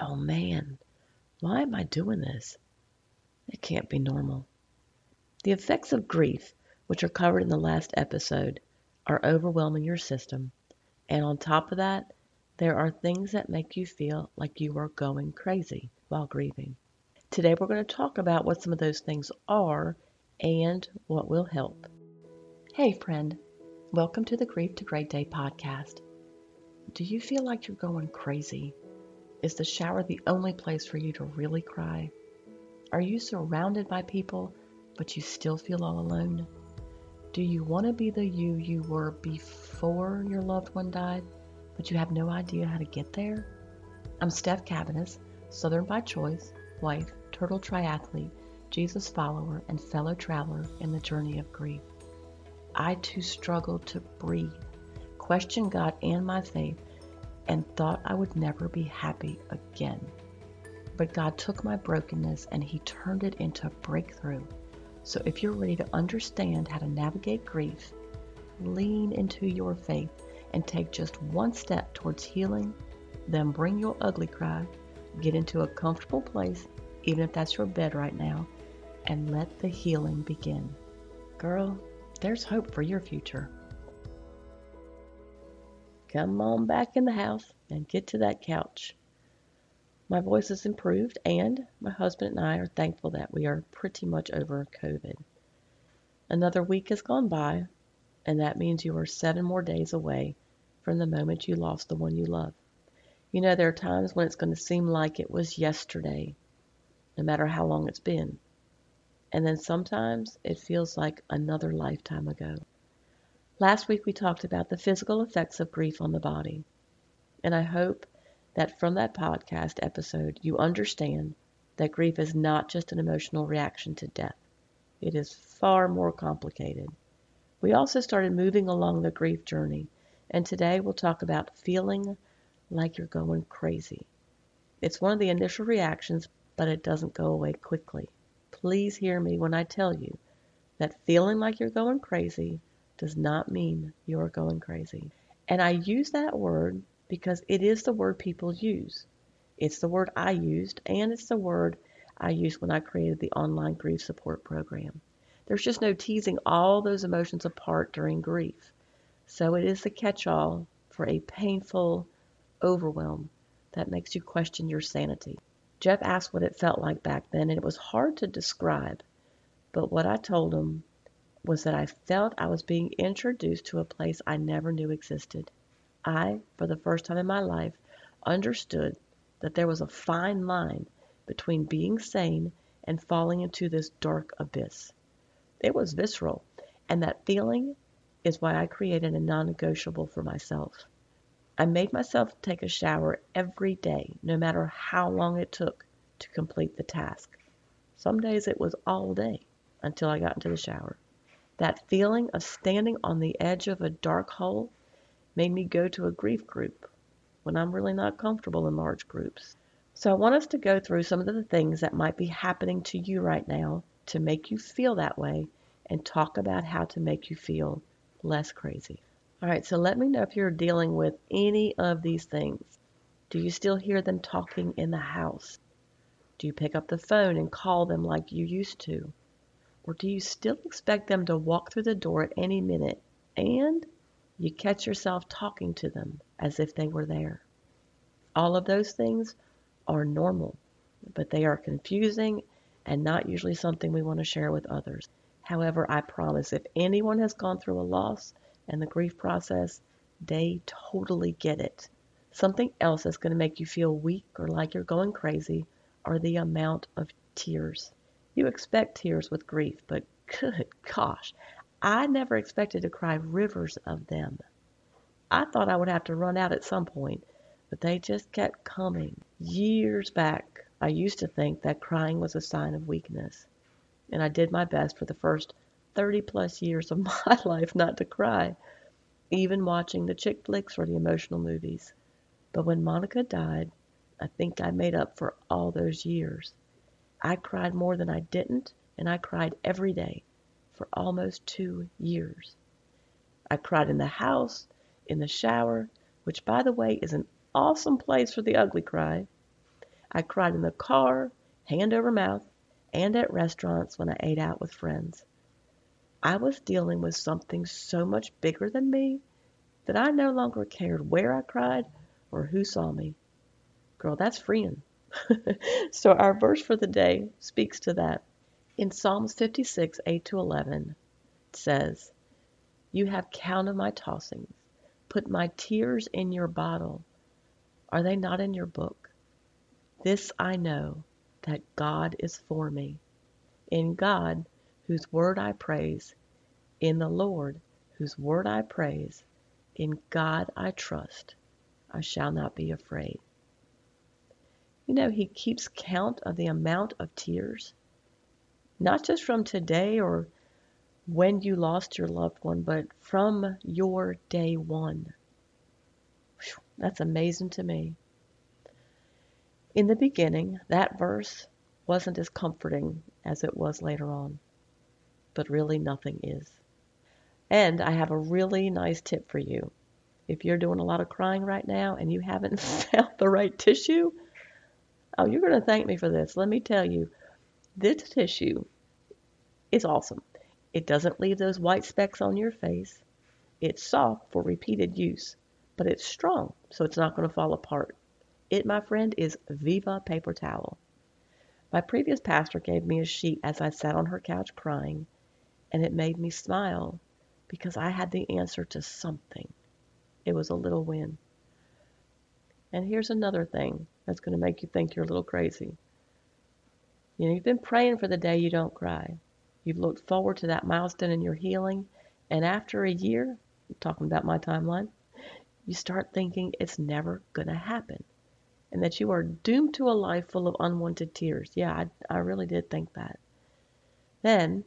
oh man, why am I doing this? It can't be normal. The effects of grief, which are covered in the last episode, are overwhelming your system. And on top of that, there are things that make you feel like you are going crazy while grieving. Today, we're going to talk about what some of those things are and what will help. Hey, friend, welcome to the Grief to Great Day podcast. Do you feel like you're going crazy? Is the shower the only place for you to really cry? Are you surrounded by people, but you still feel all alone? Do you want to be the you you were before your loved one died, but you have no idea how to get there? I'm Steph Cabanis, Southern by choice, wife, turtle triathlete, Jesus follower, and fellow traveler in the journey of grief. I too struggled to breathe, question God and my faith, and thought I would never be happy again. But God took my brokenness and He turned it into a breakthrough. So if you're ready to understand how to navigate grief, lean into your faith and take just one step towards healing, then bring your ugly cry, get into a comfortable place, even if that's your bed right now, and let the healing begin. Girl, there's hope for your future. Come on back in the house and get to that couch. My voice has improved, and my husband and I are thankful that we are pretty much over COVID. Another week has gone by, and that means you are seven more days away from the moment you lost the one you love. You know, there are times when it's going to seem like it was yesterday, no matter how long it's been. And then sometimes it feels like another lifetime ago. Last week we talked about the physical effects of grief on the body. And I hope that from that podcast episode you understand that grief is not just an emotional reaction to death. It is far more complicated. We also started moving along the grief journey, and today we'll talk about feeling like you're going crazy. It's one of the initial reactions, but it doesn't go away quickly. Please hear me when I tell you that feeling like you're going crazy does not mean you're going crazy. And I use that word because it is the word people use. It's the word I used, and it's the word I used when I created the online grief support program. There's just no teasing all those emotions apart during grief. So it is the catch all for a painful overwhelm that makes you question your sanity. Jeff asked what it felt like back then, and it was hard to describe. But what I told him was that I felt I was being introduced to a place I never knew existed. I, for the first time in my life, understood that there was a fine line between being sane and falling into this dark abyss. It was visceral, and that feeling is why I created a non negotiable for myself. I made myself take a shower every day, no matter how long it took to complete the task. Some days it was all day until I got into the shower. That feeling of standing on the edge of a dark hole made me go to a grief group when I'm really not comfortable in large groups. So I want us to go through some of the things that might be happening to you right now to make you feel that way and talk about how to make you feel less crazy. All right, so let me know if you're dealing with any of these things. Do you still hear them talking in the house? Do you pick up the phone and call them like you used to? Or do you still expect them to walk through the door at any minute and you catch yourself talking to them as if they were there. All of those things are normal, but they are confusing and not usually something we want to share with others. However, I promise if anyone has gone through a loss and the grief process, they totally get it. Something else that's going to make you feel weak or like you're going crazy are the amount of tears. You expect tears with grief, but good gosh, I never expected to cry rivers of them. I thought I would have to run out at some point, but they just kept coming. Years back, I used to think that crying was a sign of weakness, and I did my best for the first 30 plus years of my life not to cry, even watching the chick flicks or the emotional movies. But when Monica died, I think I made up for all those years. I cried more than I didn't, and I cried every day for almost two years. I cried in the house, in the shower, which, by the way, is an awesome place for the ugly cry. I cried in the car, hand over mouth, and at restaurants when I ate out with friends. I was dealing with something so much bigger than me that I no longer cared where I cried or who saw me. Girl, that's freeing. so our verse for the day speaks to that. In Psalms 56, 8 to 11, it says, You have counted my tossings, put my tears in your bottle. Are they not in your book? This I know, that God is for me. In God, whose word I praise, in the Lord, whose word I praise, in God I trust, I shall not be afraid. You know, He keeps count of the amount of tears, not just from today or when you lost your loved one, but from your day one. Whew, that's amazing to me. In the beginning, that verse wasn't as comforting as it was later on, but really nothing is. And I have a really nice tip for you. If you're doing a lot of crying right now and you haven't found the right tissue, oh, you're going to thank me for this. Let me tell you, this tissue is awesome. It doesn't leave those white specks on your face. It's soft for repeated use, but it's strong, so it's not going to fall apart. It, my friend, is Viva Paper Towel. My previous pastor gave me a sheet as I sat on her couch crying, and it made me smile because I had the answer to something. It was a little win. And here's another thing that's going to make you think you're a little crazy. You know, you've been praying for the day you don't cry. You've looked forward to that milestone in your healing, and after a year, I'm talking about my timeline, you start thinking it's never going to happen and that you are doomed to a life full of unwanted tears. Yeah, I, I really did think that. Then,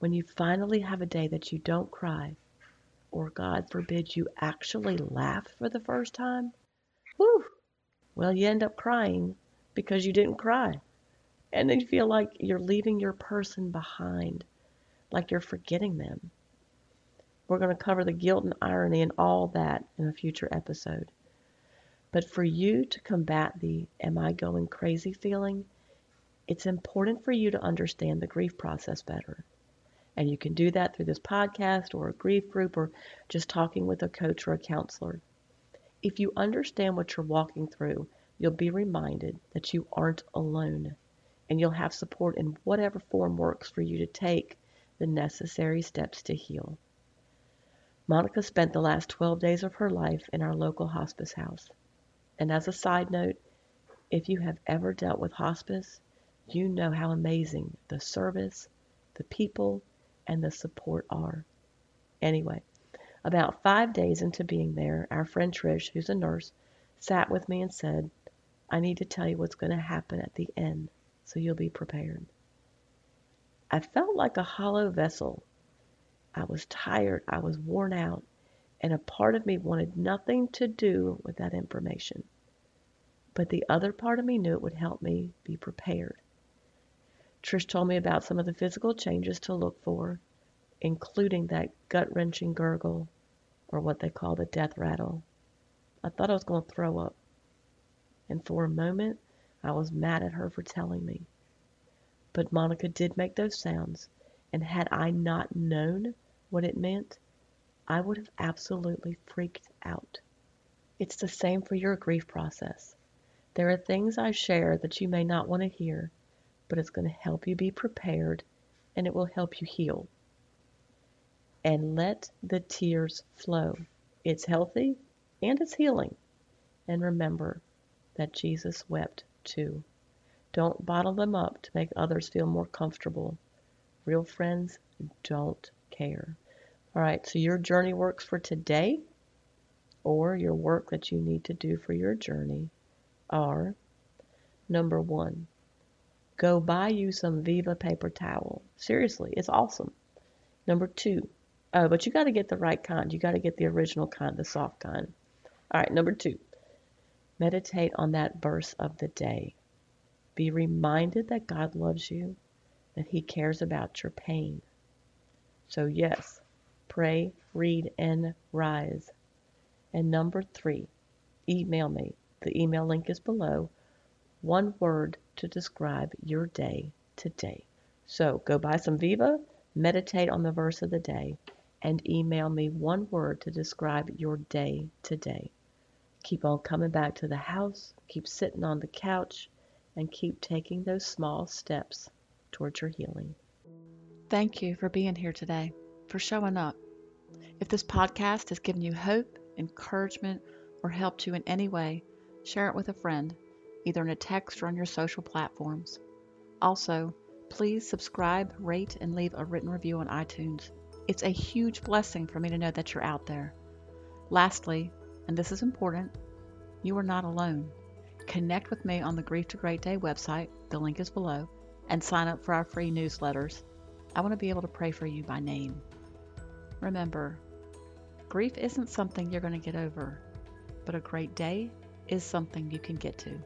when you finally have a day that you don't cry, or God forbid you actually laugh for the first time, whew, well, you end up crying because you didn't cry. And then you feel like you're leaving your person behind, like you're forgetting them. We're going to cover the guilt and irony and all that in a future episode. But for you to combat the am I going crazy feeling, it's important for you to understand the grief process better. And you can do that through this podcast or a grief group or just talking with a coach or a counselor. If you understand what you're walking through, you'll be reminded that you aren't alone and you'll have support in whatever form works for you to take the necessary steps to heal. Monica spent the last 12 days of her life in our local hospice house. And as a side note, if you have ever dealt with hospice, you know how amazing the service, the people, and the support are. Anyway, about five days into being there, our friend Trish, who's a nurse, sat with me and said, I need to tell you what's going to happen at the end so you'll be prepared. I felt like a hollow vessel. I was tired, I was worn out, and a part of me wanted nothing to do with that information. But the other part of me knew it would help me be prepared. Trish told me about some of the physical changes to look for, including that gut wrenching gurgle, or what they call the death rattle. I thought I was going to throw up. And for a moment, I was mad at her for telling me. But Monica did make those sounds, and had I not known what it meant, I would have absolutely freaked out. It's the same for your grief process. There are things I share that you may not want to hear, but it's going to help you be prepared and it will help you heal. And let the tears flow. It's healthy and it's healing. And remember that Jesus wept too. Don't bottle them up to make others feel more comfortable. Real friends don't care. All right, so your journey works for today or your work that you need to do for your journey are number one, Go buy you some Viva paper towel. Seriously, it's awesome. Number two, oh, but you got to get the right kind. You got to get the original kind, the soft kind. All right, number two, meditate on that verse of the day. Be reminded that God loves you, that He cares about your pain. So, yes, pray, read, and rise. And number three, email me. The email link is below one word to describe your day today. So go buy some Viva, meditate on the verse of the day, and email me one word to describe your day today. Keep on coming back to the house, keep sitting on the couch, and keep taking those small steps towards your healing. Thank you for being here today, for showing up. If this podcast has given you hope, encouragement, or helped you in any way, share it with a friend, either in a text or on your social platforms. Also, please subscribe, rate, and leave a written review on iTunes. It's a huge blessing for me to know that you're out there. Lastly, and this is important, you are not alone. Connect with me on the Grief to Great Day website, the link is below, and sign up for our free newsletters. I want to be able to pray for you by name. Remember, grief isn't something you're going to get over, but a great day is something you can get to.